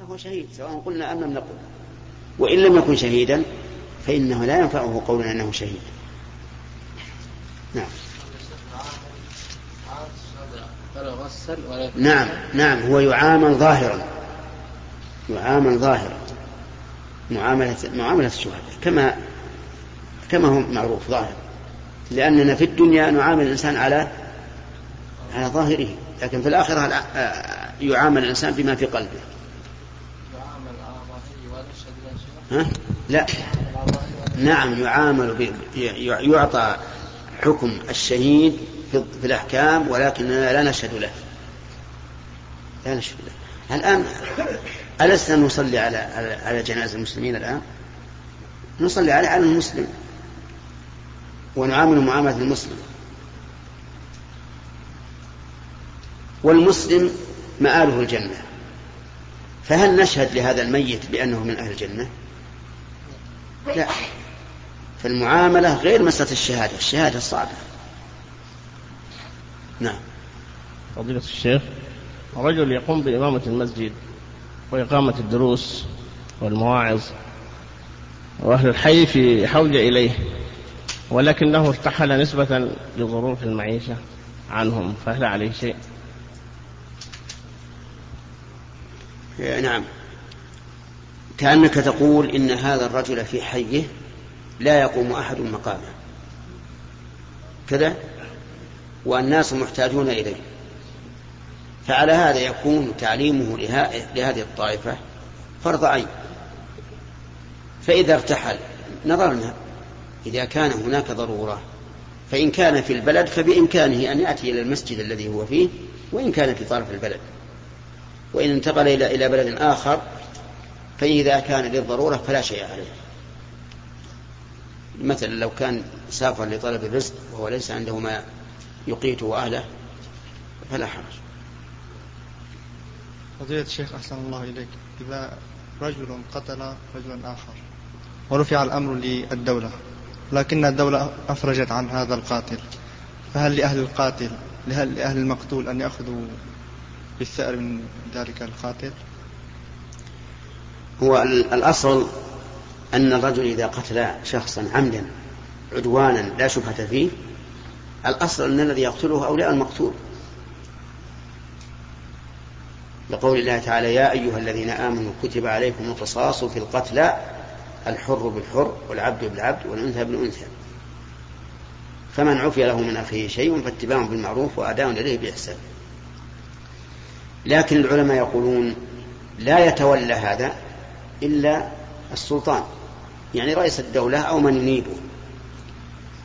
فهو شهيد سواء قلنا أم لم نقل. وإن لم يكن شهيدا فإنه لا ينفعه قولنا أنه شهيد. نعم. نعم نعم هو يعامل ظاهرا. يعامل ظاهرا. معاملة معاملة الشهداء كما كما هو معروف ظاهر لأننا في الدنيا نعامل الإنسان على على ظاهره لكن في الآخرة يعامل الإنسان بما في قلبه. ها؟ لا نعم يعامل يعطى حكم الشهيد في الأحكام ولكننا لا نشهد له لا نشهد له الآن ألسنا نصلي على على جنازة المسلمين الآن؟ نصلي عليه على المسلم ونعامل معاملة المسلم والمسلم مآله الجنة فهل نشهد لهذا الميت بأنه من أهل الجنة؟ لا. فالمعاملة غير مسألة الشهادة الشهادة صعبة. نعم. فضيلة الشيخ رجل يقوم بإمامة المسجد وإقامة الدروس والمواعظ وأهل الحي في حوجة إليه ولكنه ارتحل نسبة لظروف المعيشة عنهم فهل عليه شيء؟ نعم. كأنك تقول إن هذا الرجل في حيه لا يقوم أحد مقامه. كذا؟ والناس محتاجون إليه. فعلى هذا يكون تعليمه لهذه الطائفة فرض عين. فإذا ارتحل نظرنا إذا كان هناك ضرورة فإن كان في البلد فبإمكانه أن يأتي إلى المسجد الذي هو فيه وإن كان في طرف البلد. وإن انتقل إلى بلد آخر فإذا كان للضرورة فلا شيء عليه. مثلا لو كان سافر لطلب الرزق وهو ليس عنده ما يقيته أهله فلا حرج. فضيلة الشيخ أحسن الله إليك. إذا رجل قتل رجلا آخر ورفع الأمر للدولة لكن الدولة أفرجت عن هذا القاتل فهل لأهل القاتل لأهل المقتول أن يأخذوا بالثأر من ذلك القاتل؟ هو الأصل أن الرجل إذا قتل شخصا عمدا عدوانا لا شبهة فيه الأصل أن الذي يقتله أولياء المقتول. لقول الله تعالى يا أيها الذين آمنوا كتب عليكم القصاص في القتلى الحر بالحر والعبد بالعبد والأنثى بالأنثى. فمن عفي له من أخيه شيء فاتباع بالمعروف وأداء إليه بإحسان. لكن العلماء يقولون لا يتولى هذا إلا السلطان يعني رئيس الدولة أو من ينيبه.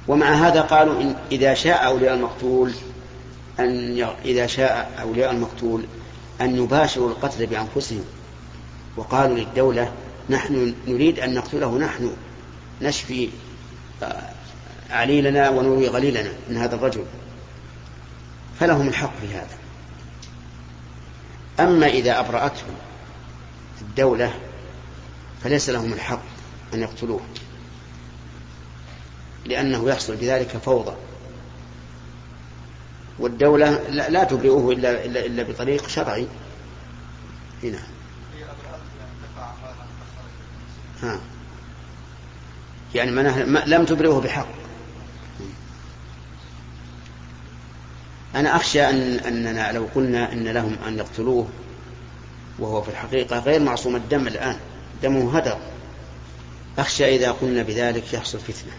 ومع هذا قالوا إن إذا شاء أولياء المقتول أن إذا شاء أولياء المقتول أن يباشروا القتل بأنفسهم. وقالوا للدولة نحن نريد أن نقتله نحن نشفي آه، عليلنا ونروي غليلنا من هذا الرجل. فلهم الحق في هذا. أما إذا أبرأته الدولة فليس لهم الحق أن يقتلوه لأنه يحصل بذلك فوضى. والدولة لا تبرئه إلا, إلا, إلا بطريق شرعي. هنا. ها. يعني ما لم تبرئه بحق. أنا أخشى أن أننا لو قلنا أن لهم أن يقتلوه وهو في الحقيقة غير معصوم الدم الآن. دمه هدر. أخشى إذا قلنا بذلك يحصل فتنة.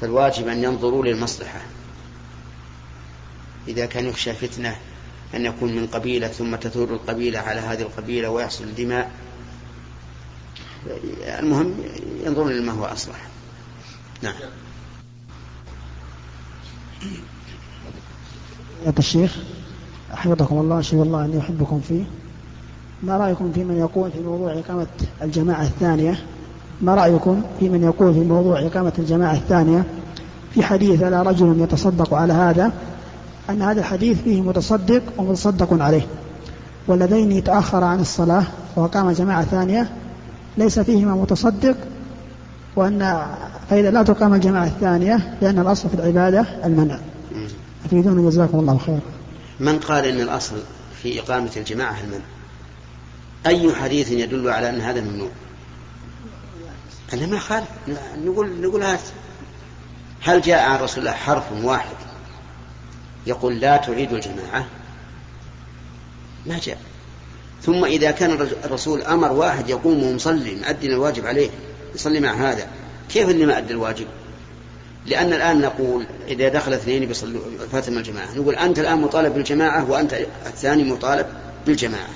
فالواجب أن ينظروا للمصلحة. إذا كان يخشى فتنة أن يكون من قبيلة ثم تثور القبيلة على هذه القبيلة ويحصل دماء. المهم ينظرون لما هو أصلح. نعم. يا الشيخ حفظكم الله أشهد الله أني أحبكم فيه. ما رأيكم في من يقول في موضوع إقامة الجماعة الثانية؟ ما رأيكم في من يقول في موضوع إقامة الجماعة الثانية؟ في حديث ألا رجل يتصدق على هذا أن هذا الحديث فيه متصدق ومتصدق عليه والذين يتأخر عن الصلاة وقام جماعة ثانية ليس فيهما متصدق وأن فإذا لا تقام الجماعة الثانية لأن الأصل في العبادة المنع. أفيدون جزاكم الله خيرا. من قال إن الأصل في إقامة الجماعة المنع؟ أي حديث يدل على أن هذا ممنوع؟ أنا ما خالف. نقول نقول هات هل جاء عن رسول الله حرف واحد يقول لا تعيد الجماعة؟ ما جاء. ثم إذا كان الرسول أمر واحد يقوم ومصلي مؤدي الواجب عليه يصلي مع هذا كيف اللي ما أدى الواجب؟ لأن الآن نقول إذا دخل اثنين بيصلوا فاتم الجماعة. نقول أنت الآن مطالب بالجماعة وأنت الثاني مطالب بالجماعة.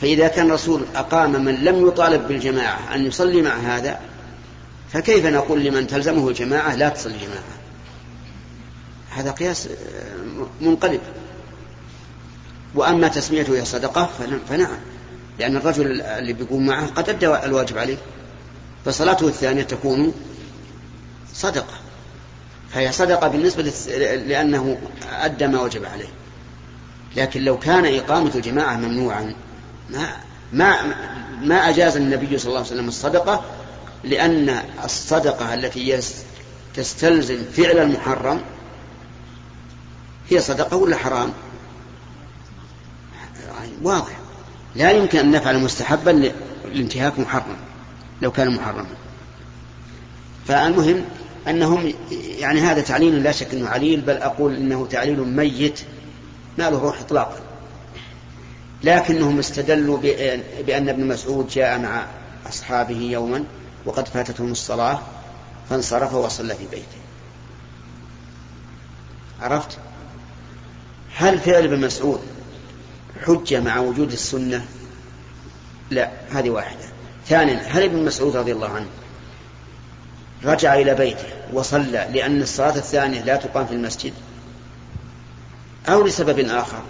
فإذا كان الرسول أقام من لم يطالب بالجماعة أن يصلي مع هذا فكيف نقول لمن تلزمه الجماعة لا تصلي جماعة؟ هذا قياس منقلب. وأما تسميته هي صدقة فنعم. لأن الرجل اللي بيقوم معه قد أدى الواجب عليه. فصلاته الثانية تكون صدقة. فهي صدقة بالنسبة لأنه أدى ما وجب عليه. لكن لو كان إقامة الجماعة ممنوعا ما ما ما أجاز النبي صلى الله عليه وسلم الصدقة لأن الصدقة التي تستلزم فعل المحرم هي صدقة ولا حرام؟ واضح. لا يمكن أن نفعل مستحبا لانتهاك محرم لو كان محرما. فالمهم أنهم يعني هذا تعليل لا شك أنه عليل بل أقول أنه تعليل ميت ما له روح إطلاقا. لكنهم استدلوا بأن ابن مسعود جاء مع أصحابه يوما وقد فاتتهم الصلاة فانصرف وصلى في بيته. عرفت؟ هل فعل ابن مسعود حجة مع وجود السنة؟ لا هذه واحدة. ثانيا هل ابن مسعود رضي الله عنه رجع إلى بيته وصلى لأن الصلاة الثانية لا تقام في المسجد أو لسبب آخر؟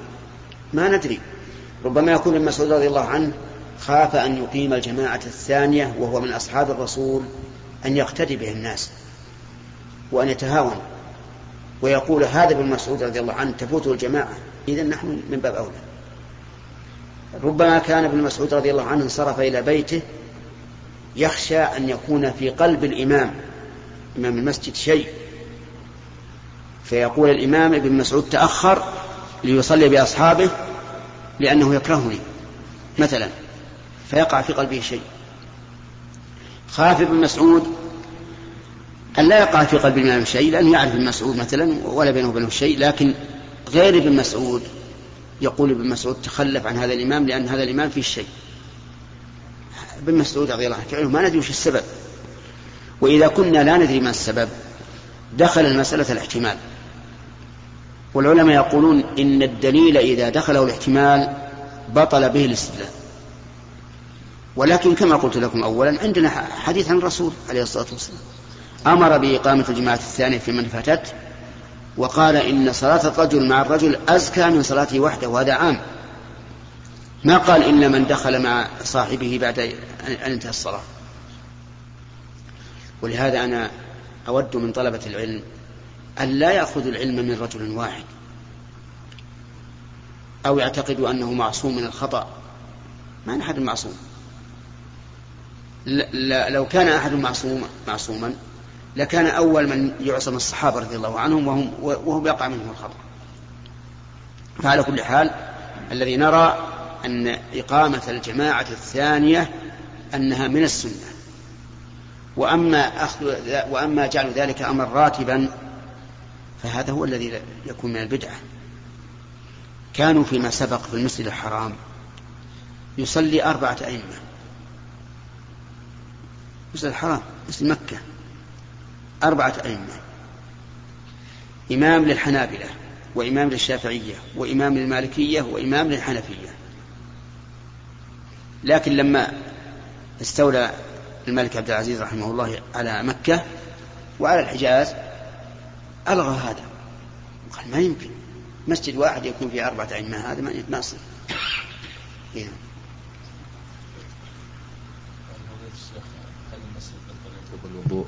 ما ندري. ربما يكون ابن مسعود رضي الله عنه خاف أن يقيم الجماعة الثانية وهو من أصحاب الرسول أن يقتدي به الناس وأن يتهاون ويقول هذا ابن مسعود رضي الله عنه تفوته الجماعة إذا نحن من باب أولى. ربما كان ابن مسعود رضي الله عنه انصرف إلى بيته يخشى أن يكون في قلب الإمام إمام المسجد شيء. فيقول الإمام ابن مسعود تأخر ليصلي بأصحابه لأنه يكرهني مثلا فيقع في قلبه شيء. خاف ابن مسعود أن لا يقع في قلب الإمام شيء لأنه يعرف ابن مسعود مثلا ولا بينه وبينه شيء لكن غير ابن مسعود يقول ابن مسعود تخلف عن هذا الإمام لأن هذا الإمام فيه شيء. ابن مسعود رضي الله عنه ما ندري وش السبب. وإذا كنا لا ندري ما السبب دخل المسألة الاحتمال. والعلماء يقولون إن الدليل إذا دخله الاحتمال بطل به الاستدلال. ولكن كما قلت لكم أولا عندنا حديث عن الرسول عليه الصلاة والسلام. أمر بإقامة الجماعة الثانية في من فاتت وقال إن صلاة الرجل مع الرجل أزكى من صلاته وحده وهذا عام. ما قال إلا من دخل مع صاحبه بعد أن انتهى الصلاة. ولهذا أنا أود من طلبة العلم أن لا يأخذوا العلم من رجل واحد أو يعتقدوا أنه معصوم من الخطأ. ما أحد معصوم. لو كان أحد معصوم معصوما لكان أول من يعصم الصحابة رضي الله عنهم وهم وهم يقع منهم الخطأ. فعلى كل حال الذي نرى أن إقامة الجماعة الثانية أنها من السنة. وأما أخذ وأما جعل ذلك أمر راتبا فهذا هو الذي يكون من البدعة. كانوا فيما سبق في المسجد الحرام يصلي أربعة أئمة. مسجد الحرام مسجد مكة. أربعة أئمة. إمام للحنابلة وإمام للشافعية وإمام للمالكية وإمام للحنفية. لكن لما استولى الملك عبد العزيز رحمه الله على مكة وعلى الحجاز ألغى هذا. قال ما يمكن. مسجد واحد يكون فيه أربعة أئمة هذا ما يصير. إيه. الوضوء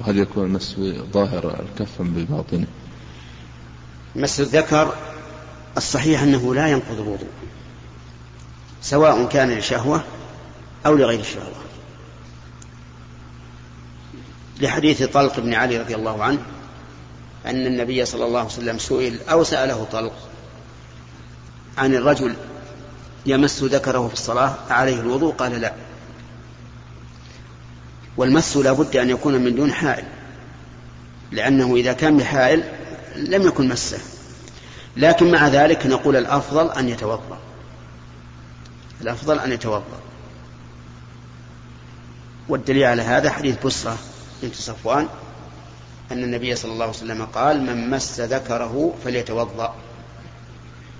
وهل يكون المس ظاهر الكف بالباطن؟ مس الذكر الصحيح أنه لا ينقض الوضوء سواء كان لشهوة أو لغير الشهوة. لحديث طلق بن علي رضي الله عنه أن النبي صلى الله عليه وسلم سئل أو سأله طلق عن الرجل يمس ذكره في الصلاة عليه الوضوء؟ قال لا. والمس لا بد أن يكون من دون حائل لأنه إذا كان بحائل لم يكن مسه. لكن مع ذلك نقول الأفضل أن يتوضأ. الأفضل أن يتوضأ. والدليل على هذا حديث بصرة بنت صفوان أن النبي صلى الله عليه وسلم قال من مس ذكره فليتوضأ.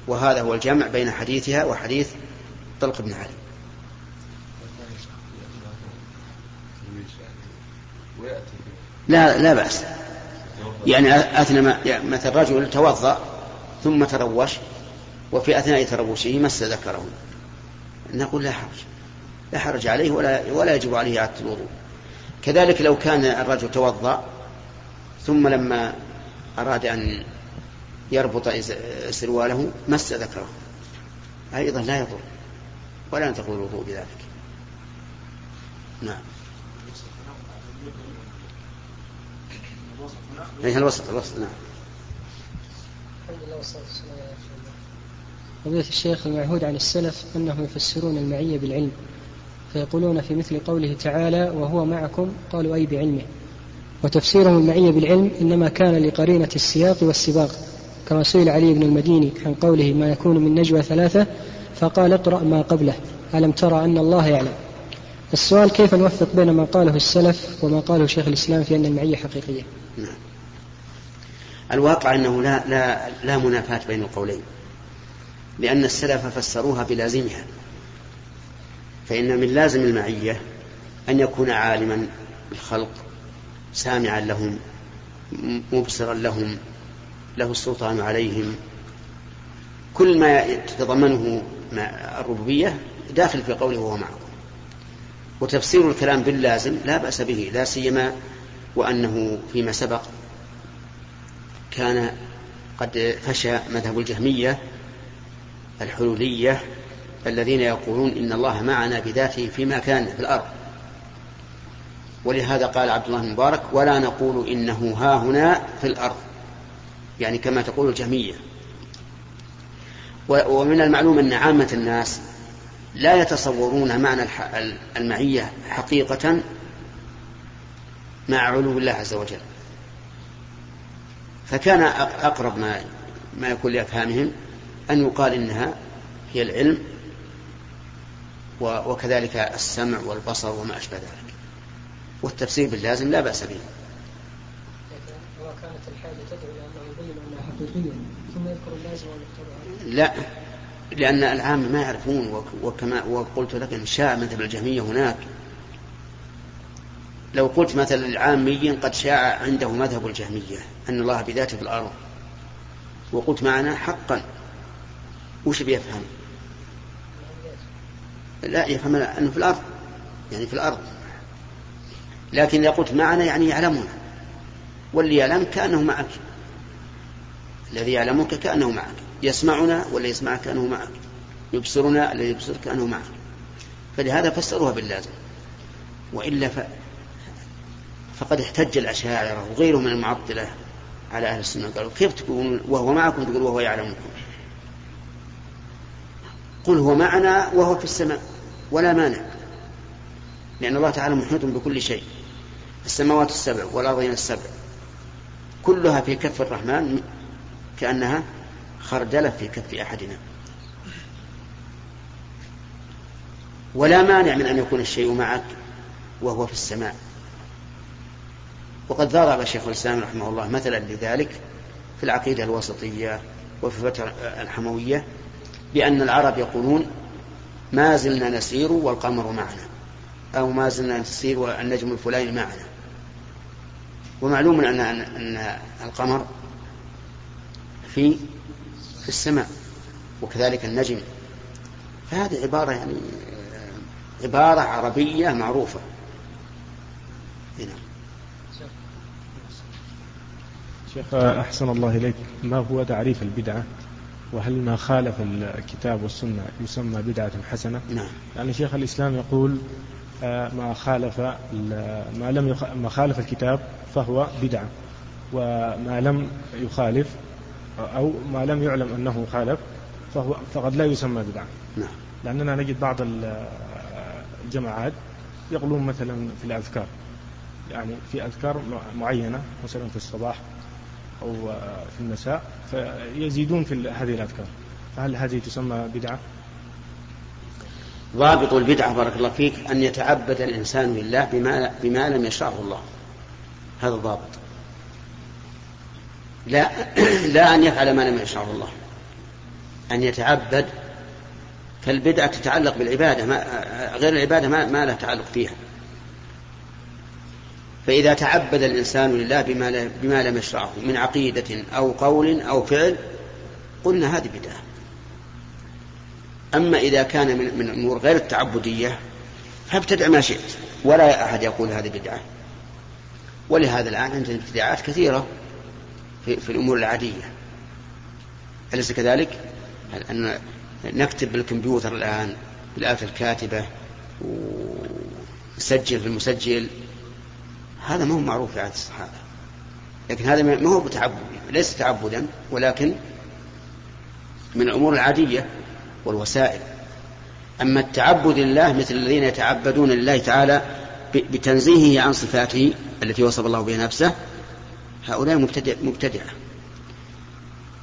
وهذا هو الجمع بين حديثها وحديث طلق بن علي. لا لا بأس. يعني أثناء مثل رجل توضأ ثم تروش وفي أثناء تروشه مس ذكره. نقول لا حرج لا حرج عليه ولا ولا يجب عليه إعادة الوضوء. كذلك لو كان الرجل توضأ ثم لما أراد أن يربط سرواله مس ذكره. أيضا لا يضر. ولا ينتقض الوضوء بذلك. نعم. أي الوسط الوسط نعم. الحمد لله والصلاة والسلام على رسول الله الشيخ المعهود عن السلف أنهم يفسرون المعية بالعلم فيقولون في مثل قوله تعالى وهو معكم. قالوا أي بعلمه. وتفسيرهم المعية بالعلم إنما كان لقرينة السياق والسباق كما سئل علي بن المديني عن قوله ما يكون من نجوى ثلاثة فقال اقرأ ما قبله ألم ترى أن الله يعلم؟ السؤال كيف نوفق بين ما قاله السلف وما قاله شيخ الإسلام في أن المعية حقيقية؟ نعم. الواقع أنه لا, لا, لا منافاة بين القولين لأن السلف فسروها بلازمها فإن من لازم المعية أن يكون عالما بالخلق سامعا لهم مبصرا لهم له السلطان عليهم. كل ما تتضمنه الربوبية داخل في قوله وهو معكم. وتفسير الكلام باللازم لا بأس به لا سيما وأنه فيما سبق كان قد فشى مذهب الجهمية الحلولية الذين يقولون إن الله معنا بذاته فيما كان في الأرض. ولهذا قال عبد الله المبارك ولا نقول إنه ها هنا في الأرض. يعني كما تقول الجهمية. ومن المعلوم أن عامة الناس لا يتصورون معنى المعية حقيقة مع علو الله عز وجل. فكان أقرب ما ما يكون لأفهامهم أن يقال إنها هي العلم وكذلك السمع والبصر وما أشبه ذلك. والتفسير باللازم لا بأس به. كانت الحاجة تدعو يبين أنها حقيقية ثم يذكر اللازم لا لأن العام ما يعرفون وكما وقلت لك إن شاء مذهب الجهمية هناك. لو قلت مثلا العامي قد شاع عنده مذهب الجهمية أن الله بذاته في الأرض. وقلت معنا حقا. وش بيفهم لا يفهم أنه في الأرض. يعني في الأرض. لكن إذا قلت معنا يعني يعلمون. واللي يعلم كأنه معك. الذي يعلمك كأنه معك. يسمعنا ولا يسمعك كأنه معك. يبصرنا الذي يبصر كأنه معك. فلهذا فسروها باللازم. وإلا ف... فقد احتج الأشاعرة وغيرهم من المعطلة على أهل السنة. قالوا كيف تكون وهو معكم تقول وهو يعلمكم؟ قل هو معنا وهو في السماء. ولا مانع. لأن الله تعالى محيط بكل شيء. السماوات السبع والأرضين السبع. كلها في كف الرحمن كأنها خردلة في كف أحدنا. ولا مانع من أن يكون الشيء معك وهو في السماء. وقد ضرب شيخ الإسلام رحمه الله مثلا لذلك في العقيدة الوسطية وفي الفترة الحموية بأن العرب يقولون ما زلنا نسير والقمر معنا أو ما زلنا نسير والنجم الفلاني معنا. ومعلوم أن أن القمر في في السماء وكذلك النجم. فهذه عبارة يعني عبارة عربية معروفة. هنا. شيخ أحسن الله إليك. ما هو تعريف البدعة؟ وهل ما خالف الكتاب والسنة يسمى بدعة حسنة؟ نعم. يعني شيخ الإسلام يقول ما خالف ما لم. ما خالف الكتاب فهو بدعة وما لم يخالف أو ما لم يعلم أنه خالف فهو فقد لا يسمى بدعة نعم لأننا نجد بعض الجماعات يقولون مثلا في الأذكار يعني في أذكار معينة مثلا في الصباح أو في المساء فيزيدون في هذه الأذكار فهل هذه تسمى بدعة؟ ضابط البدعة بارك الله فيك أن يتعبد الإنسان لله بما, بما لم يشرعه الله. هذا ضابط لا لا أن يفعل ما لم يشرعه الله. أن يتعبد فالبدعة تتعلق بالعبادة ما غير العبادة ما, ما لها تعلق فيها. فإذا تعبد الإنسان لله بما, بما لم يشرعه من عقيدة أو قول أو فعل قلنا هذه بدعة. أما إذا كان من, من الأمور غير التعبدية فابتدع ما شئت ولا أحد يقول هذه بدعة. ولهذا الآن عندنا ابتداعات كثيرة في, في الأمور العادية. أليس كذلك؟ أن نكتب بالكمبيوتر الآن بالآلة الكاتبة ونسجل في المسجل؟ هذا ما هو معروف في عهد الصحابة. لكن هذا ما هو بتعبد ليس تعبدا ولكن من الأمور العادية. والوسائل. أما التعبد لله مثل الذين يتعبدون لله تعالى بتنزيهه عن صفاته التي وصف الله بها نفسه هؤلاء مبتدع مبتدعة.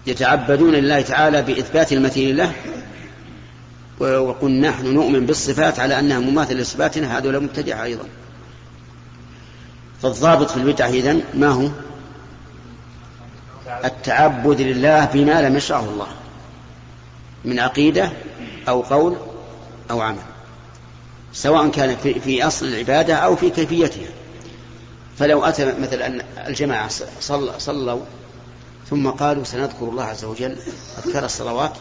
يتعبدون لله تعالى بإثبات المثيل له وقل نحن نؤمن بالصفات على أنها مماثلة لصفاتنا هؤلاء مبتدعة أيضا. فالضابط في البدعة إذن ما هو؟ التعبد لله بما لم يشرعه الله. من عقيدة أو قول أو عمل سواء كان في, في أصل العبادة أو في كيفيتها. فلو أتى مثلا الجماعة صل صلوا ثم قالوا سنذكر الله عز وجل أذكار الصلوات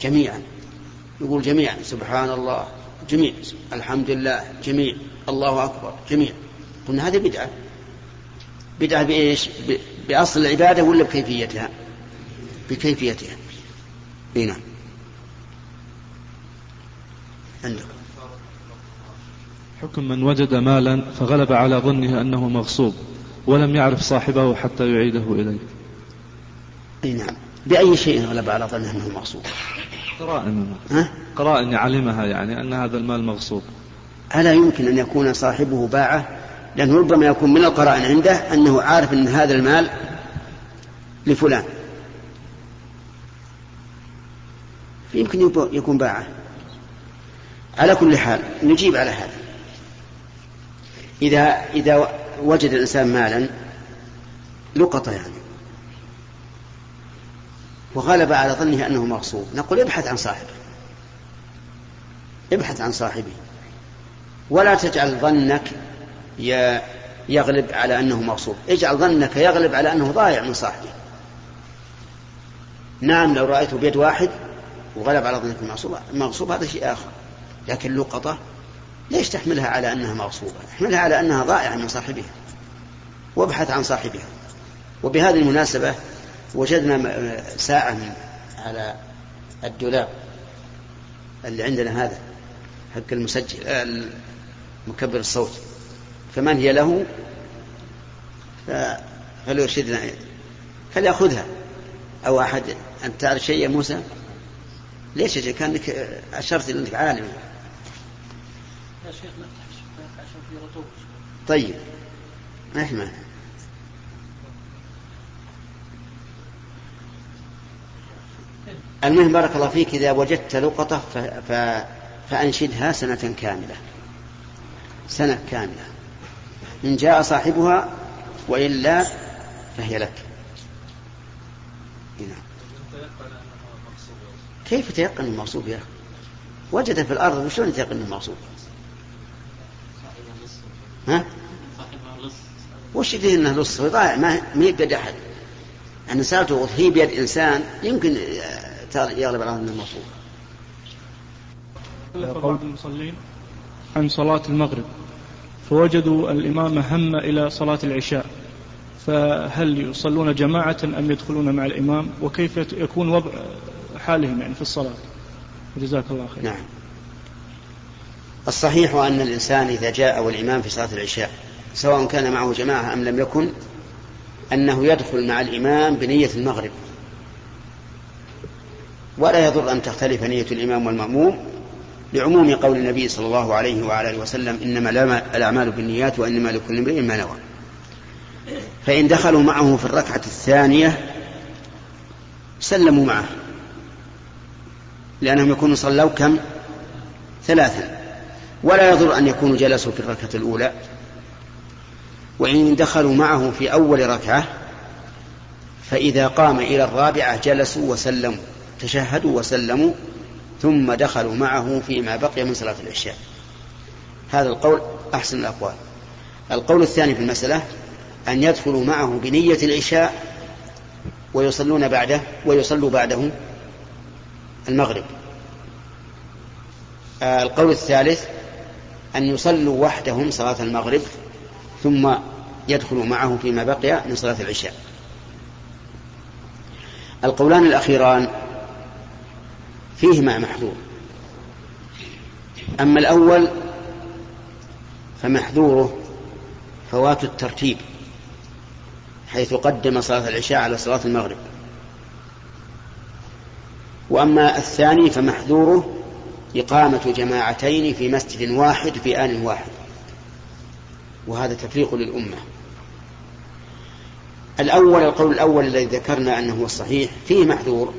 جميعا. يقول جميعا سبحان الله جميع الحمد لله جميع الله أكبر جميع. قلنا هذه بدعة. بدعة بإيش؟ بأصل العبادة ولا بكيفيتها؟ بكيفيتها. اي نعم. عندك. حكم من وجد مالا فغلب على ظنه أنه مغصوب ولم يعرف صاحبه حتى يعيده إليه. أي نعم. بأي شيء غلب على ظنه أنه مغصوب؟ قرائن ها؟ قرائن علمها يعني أن هذا المال مغصوب. ألا يمكن أن يكون صاحبه باعه؟ لأنه ربما يكون من القرائن عنده أنه عارف أن هذا المال لفلان. يمكن يكون باعه. على كل حال نجيب على هذا. إذا إذا وجد الإنسان مالا لقطة يعني. وغلب على ظنه أنه مغصوب. نقول ابحث عن صاحبه. ابحث عن صاحبه. ولا تجعل ظنك يغلب على أنه مغصوب. اجعل ظنك يغلب على أنه ضايع من صاحبه. نعم لو رأيته بيد واحد وغلب على ظنك المغصوب هذا شيء آخر. لكن لقطة ليش تحملها على أنها مغصوبة احملها على أنها ضائعة من صاحبها وابحث عن صاحبها. وبهذه المناسبة وجدنا ساعة من على الدولاب اللي عندنا هذا حق المسجل مكبر الصوت. فمن هي له؟ فليرشدنا. فليأخذها. أو أحد أن تعرف شيء يا موسى؟ ليش يا كأنك أشرت أنك عالم طيب مانع المهم بارك الله فيك إذا وجدت لقطة ف... ف... فأنشدها سنة كاملة. سنة كاملة. إن جاء صاحبها وإلا فهي لك. نعم. كيف تيقن المغصوب يا أخي؟ وجد في الأرض وشلون يتيقن المغصوب؟ ها؟ وش يدري إنه لص ضايع ما هي بيد أحد. ان سألته هي بيد إنسان؟ يمكن يغلب على انه المغصوب بعض المصلين. عن صلاة المغرب. فوجدوا الإمام هم إلى صلاة العشاء. فهل يصلون جماعة أم يدخلون مع الإمام؟ وكيف يكون وضع حالهم يعني في الصلاة؟ جزاك الله خير. نعم. الصحيح أن الإنسان إذا جاء والإمام في صلاة العشاء سواء كان معه جماعة أم لم يكن أنه يدخل مع الإمام بنية المغرب. ولا يضر أن تختلف نية الإمام والمأموم لعموم قول النبي صلى الله عليه وعلى آله وسلم إنما الأعمال بالنيات وإنما لكل امرئ ما نوى. فإن دخلوا معه في الركعة الثانية سلموا معه لأنهم يكونوا صلوا كم؟ ثلاثا. ولا يضر أن يكونوا جلسوا في الركعة الأولى. وإن دخلوا معه في أول ركعة فإذا قام إلى الرابعة جلسوا وسلموا تشهدوا وسلموا ثم دخلوا معه فيما بقي من صلاة العشاء. هذا القول أحسن الأقوال. القول الثاني في المسألة أن يدخلوا معه بنية العشاء ويصلون بعده ويصلوا بعده المغرب. آه القول الثالث أن يصلوا وحدهم صلاة المغرب ثم يدخلوا معه فيما بقي من صلاة العشاء. القولان الأخيران فيهما محذور. أما الأول فمحذوره فوات الترتيب حيث قدم صلاة العشاء على صلاة المغرب. وأما الثاني فمحذوره إقامة جماعتين في مسجد واحد في آن واحد. وهذا تفريق للأمة. الأول القول الأول الذي ذكرنا أنه الصحيح فيه محذور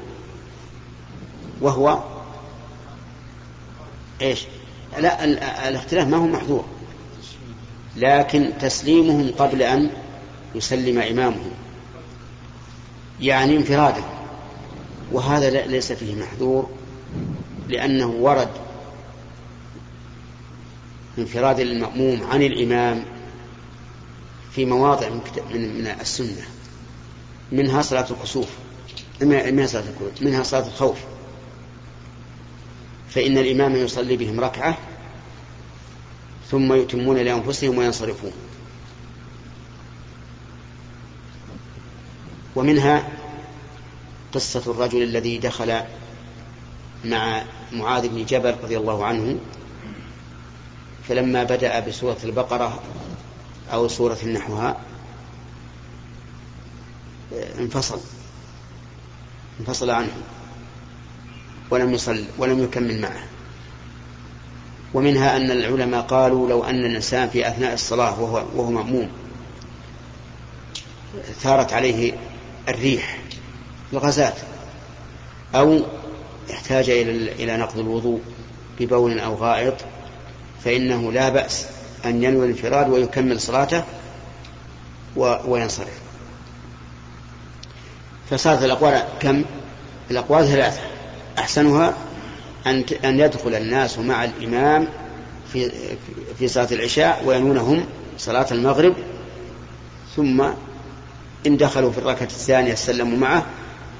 وهو إيش؟ لا الاختلاف ما هو محذور لكن تسليمهم قبل أن يسلم إمامهم. يعني انفراده. وهذا ليس فيه محذور لأنه ورد انفراد المأموم عن الإمام في مواضع من من السنة منها صلاة الكسوف منها صلاة منها صلاة الخوف. فإن الإمام يصلي بهم ركعة ثم يتمون لأنفسهم وينصرفون. ومنها قصة الرجل الذي دخل مع معاذ بن جبل رضي الله عنه فلما بدأ بسورة البقرة أو سورة نحوها انفصل انفصل عنه ولم يصل ولم يكمل معه. ومنها أن العلماء قالوا لو أن الإنسان في أثناء الصلاة وهو, وهو مأموم ثارت عليه الريح الغازات أو احتاج إلى إلى نقض الوضوء ببول أو غائط فإنه لا بأس أن ينوي الانفراد ويكمل صلاته وينصرف فصارت الأقوال كم؟ الأقوال ثلاثة أحسنها أن أن يدخل الناس مع الإمام في في صلاة العشاء وينونهم صلاة المغرب ثم إن دخلوا في الركعة الثانية سلموا معه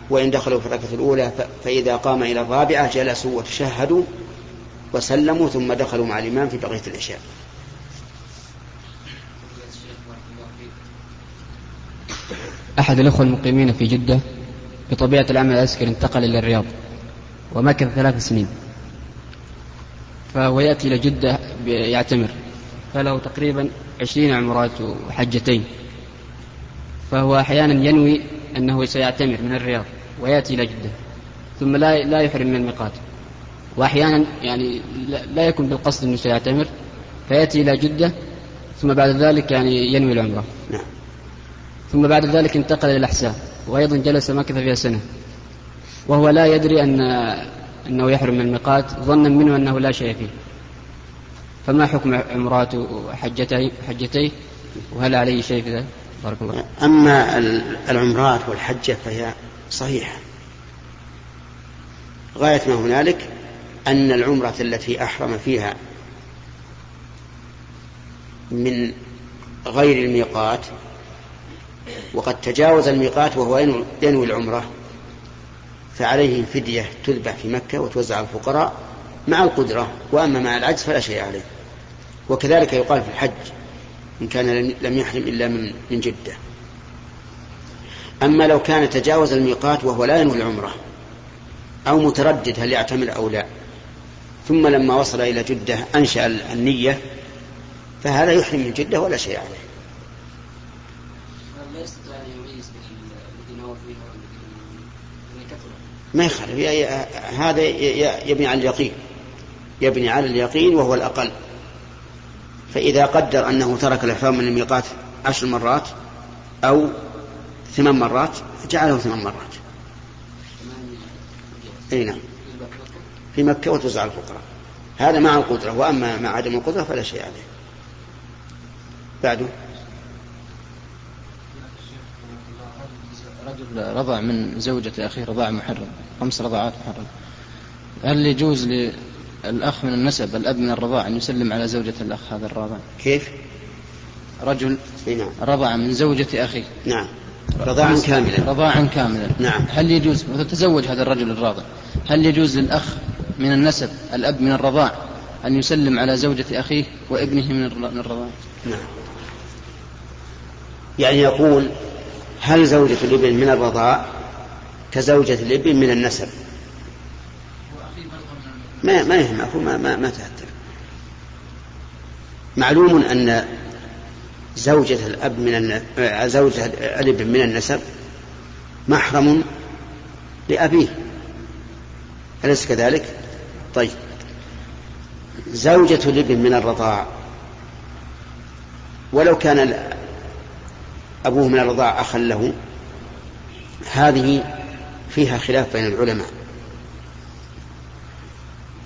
وإن دخلوا في الركعة الأولى فإذا قام إلى الرابعة جلسوا وتشهدوا وسلموا ثم دخلوا مع الإمام في بقية العشاء أحد الأخوة المقيمين في جدة بطبيعة العمل العسكري انتقل إلى الرياض ومكث ثلاث سنين. فهو يأتي إلى جدة يعتمر. فله تقريبا عشرين عمرات وحجتين. فهو أحيانا ينوي أنه سيعتمر من الرياض. ويأتي إلى جدة. ثم لا لا يحرم من الميقات. وأحيانا يعني لا يكون بالقصد أنه سيعتمر فيأتي إلى جدة ثم بعد ذلك يعني ينوي العمرة. نعم. ثم بعد ذلك انتقل إلى الأحساء وأيضا جلس مكث فيها سنة. وهو لا يدري أن أنه يحرم من الميقات ظنا منه أنه لا شيء فيه. فما حكم عمراته وحجتيه حجتيه وهل عليه شيء في ذلك؟ بارك الله أما العمرات والحجة فهي صحيحة غاية ما هنالك أن العمرة التي أحرم فيها من غير الميقات وقد تجاوز الميقات وهو ينوي العمرة فعليه فدية تذبح في مكة وتوزع على الفقراء مع القدرة وأما مع العجز فلا شيء عليه. وكذلك يقال في الحج إن كان لم يحرم إلا من جدة. أما لو كان تجاوز الميقات وهو لا ينوي العمرة أو متردد هل يعتمر أو لا. ثم لما وصل إلى جدة أنشأ النية فهذا يحرم من جدة ولا شيء عليه. ما يخالف. هذا يبني على اليقين. يبني على اليقين وهو الأقل. فإذا قدر أنه ترك الإحرام من الميقات عشر مرات أو ثمان مرات جعله ثمان مرات. أي نعم. في مكة وتوزع على الفقراء. هذا مع القدرة وأما مع عدم القدرة فلا شيء عليه. بعده رجل رضع من زوجة أخيه رضاع محرم خمس رضاعات محرم. هل يجوز للأخ من النسب الأب من الرضاع أن يسلم على زوجة الأخ هذا الرضع كيف؟ رجل نعم. رضع من زوجة أخيه. نعم. رضاعا كاملا. رضاعا كاملا. نعم. هل يجوز وتتزوج هذا الرجل الراضع هل يجوز للأخ من النسب الأب من الرضاع أن يسلم على زوجة أخيه وابنه من الر- من الرضاع؟ نعم. يعني يقول هل زوجة الابن من الرضاع كزوجة الابن من النسب؟ ما ما يهم ما ما, ما تأثر معلوم أن زوجة الأب من زوجة الإبن من النسب محرم لأبيه. أليس كذلك؟ طيب. زوجة الإبن من الرضاع. ولو كان أبوه من الرضاع أخا له هذه فيها خلاف بين العلماء.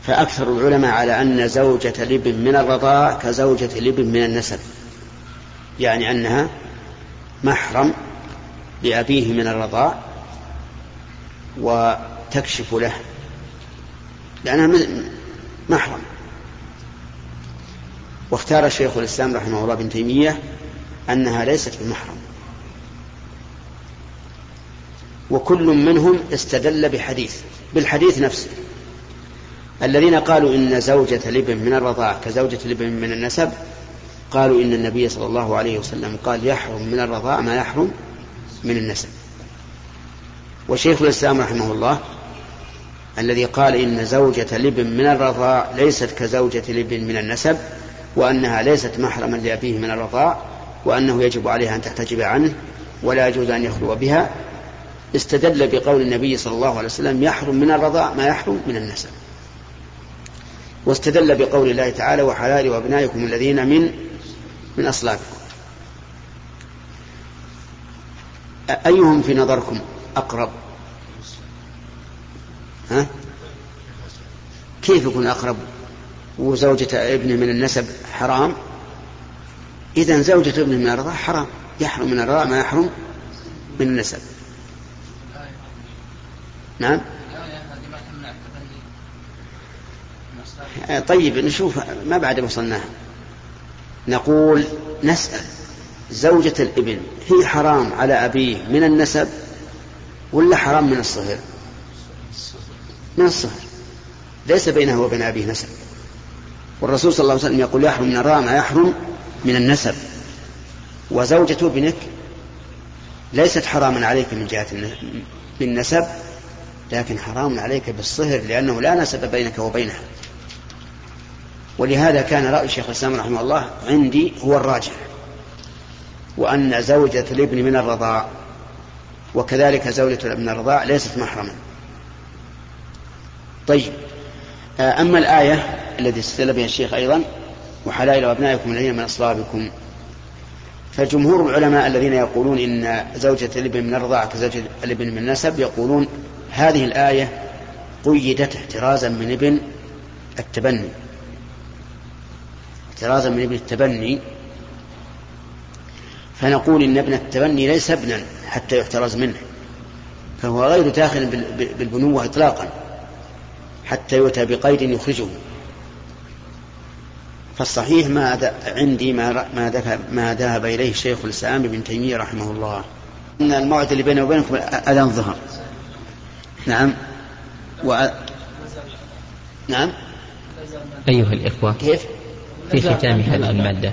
فأكثر العلماء على أن زوجة الإبن من الرضاع كزوجة الإبن من النسب. يعني أنها محرم لأبيه من الرضاع وتكشف له لأنها محرم. واختار شيخ الإسلام رحمه الله ابن تيمية أنها ليست بمحرم. وكل منهم استدل بحديث بالحديث نفسه. الذين قالوا إن زوجة الابن من الرضاعة كزوجة الابن من النسب قالوا إن النبي صلى الله عليه وسلم قال يحرم من الرضاعة ما يحرم من النسب. وشيخ الإسلام رحمه الله الذي قال إن زوجة الابن من الرضاع ليست كزوجة الابن من النسب وأنها ليست محرما لأبيه من الرضاع وأنه يجب عليها أن تحتجب عنه ولا يجوز أن يخلو بها. استدل بقول النبي صلى الله عليه وسلم يحرم من الرضاع ما يحرم من النسب. واستدل بقول الله تعالى وحلال وأبنائكم الذين من من أصلابكم. أيهم في نظركم أقرب؟ ها؟ كيف يكون أقرب؟ وزوجة ابنه من النسب حرام؟ اذا زوجة ابنه من الرضاع حرام. يحرم من الرضاع ما يحرم من النسب. نعم؟ طيب نشوف ما بعد وصلناها. نقول نسأل. زوجة الابن هي حرام على أبيه من النسب ولا حرام من الصهر من الصهر ليس بينه وبين أبيه نسب. والرسول صلى الله عليه وسلم يقول يحرم من الرام يحرم من النسب. وزوجة ابنك ليست حراما عليك من جهة النسب لكن حرام عليك بالصهر لأنه لا نسب بينك وبينها. ولهذا كان رأي شيخ الإسلام رحمه الله عندي هو الراجح وأن زوجة الابن من الرضاع وكذلك زوجة الابن من الرضاع ليست محرما. طيب أما الآية التي استدل بها الشيخ أيضا وحلائل أبنائكم الذين من أصلابكم فجمهور العلماء الذين يقولون إن زوجة الابن من الرضاعة كزوجة الابن من النسب يقولون هذه الآية قيدت احترازا من ابن التبني. احترازا من ابن التبني فنقول إن ابن التبني ليس ابنا حتى يحترز منه فهو غير داخل بالبنوة إطلاقا حتى يؤتى بقيد يخرجه. فالصحيح ما عندي ما ما ما ذهب إليه شيخ الإسلام ابن تيمية رحمه الله. إن الموعد اللي بيني وبينكم أذان ظهر. نعم. و... نعم. أيها الإخوة. كيف؟ في ختام هذه المادة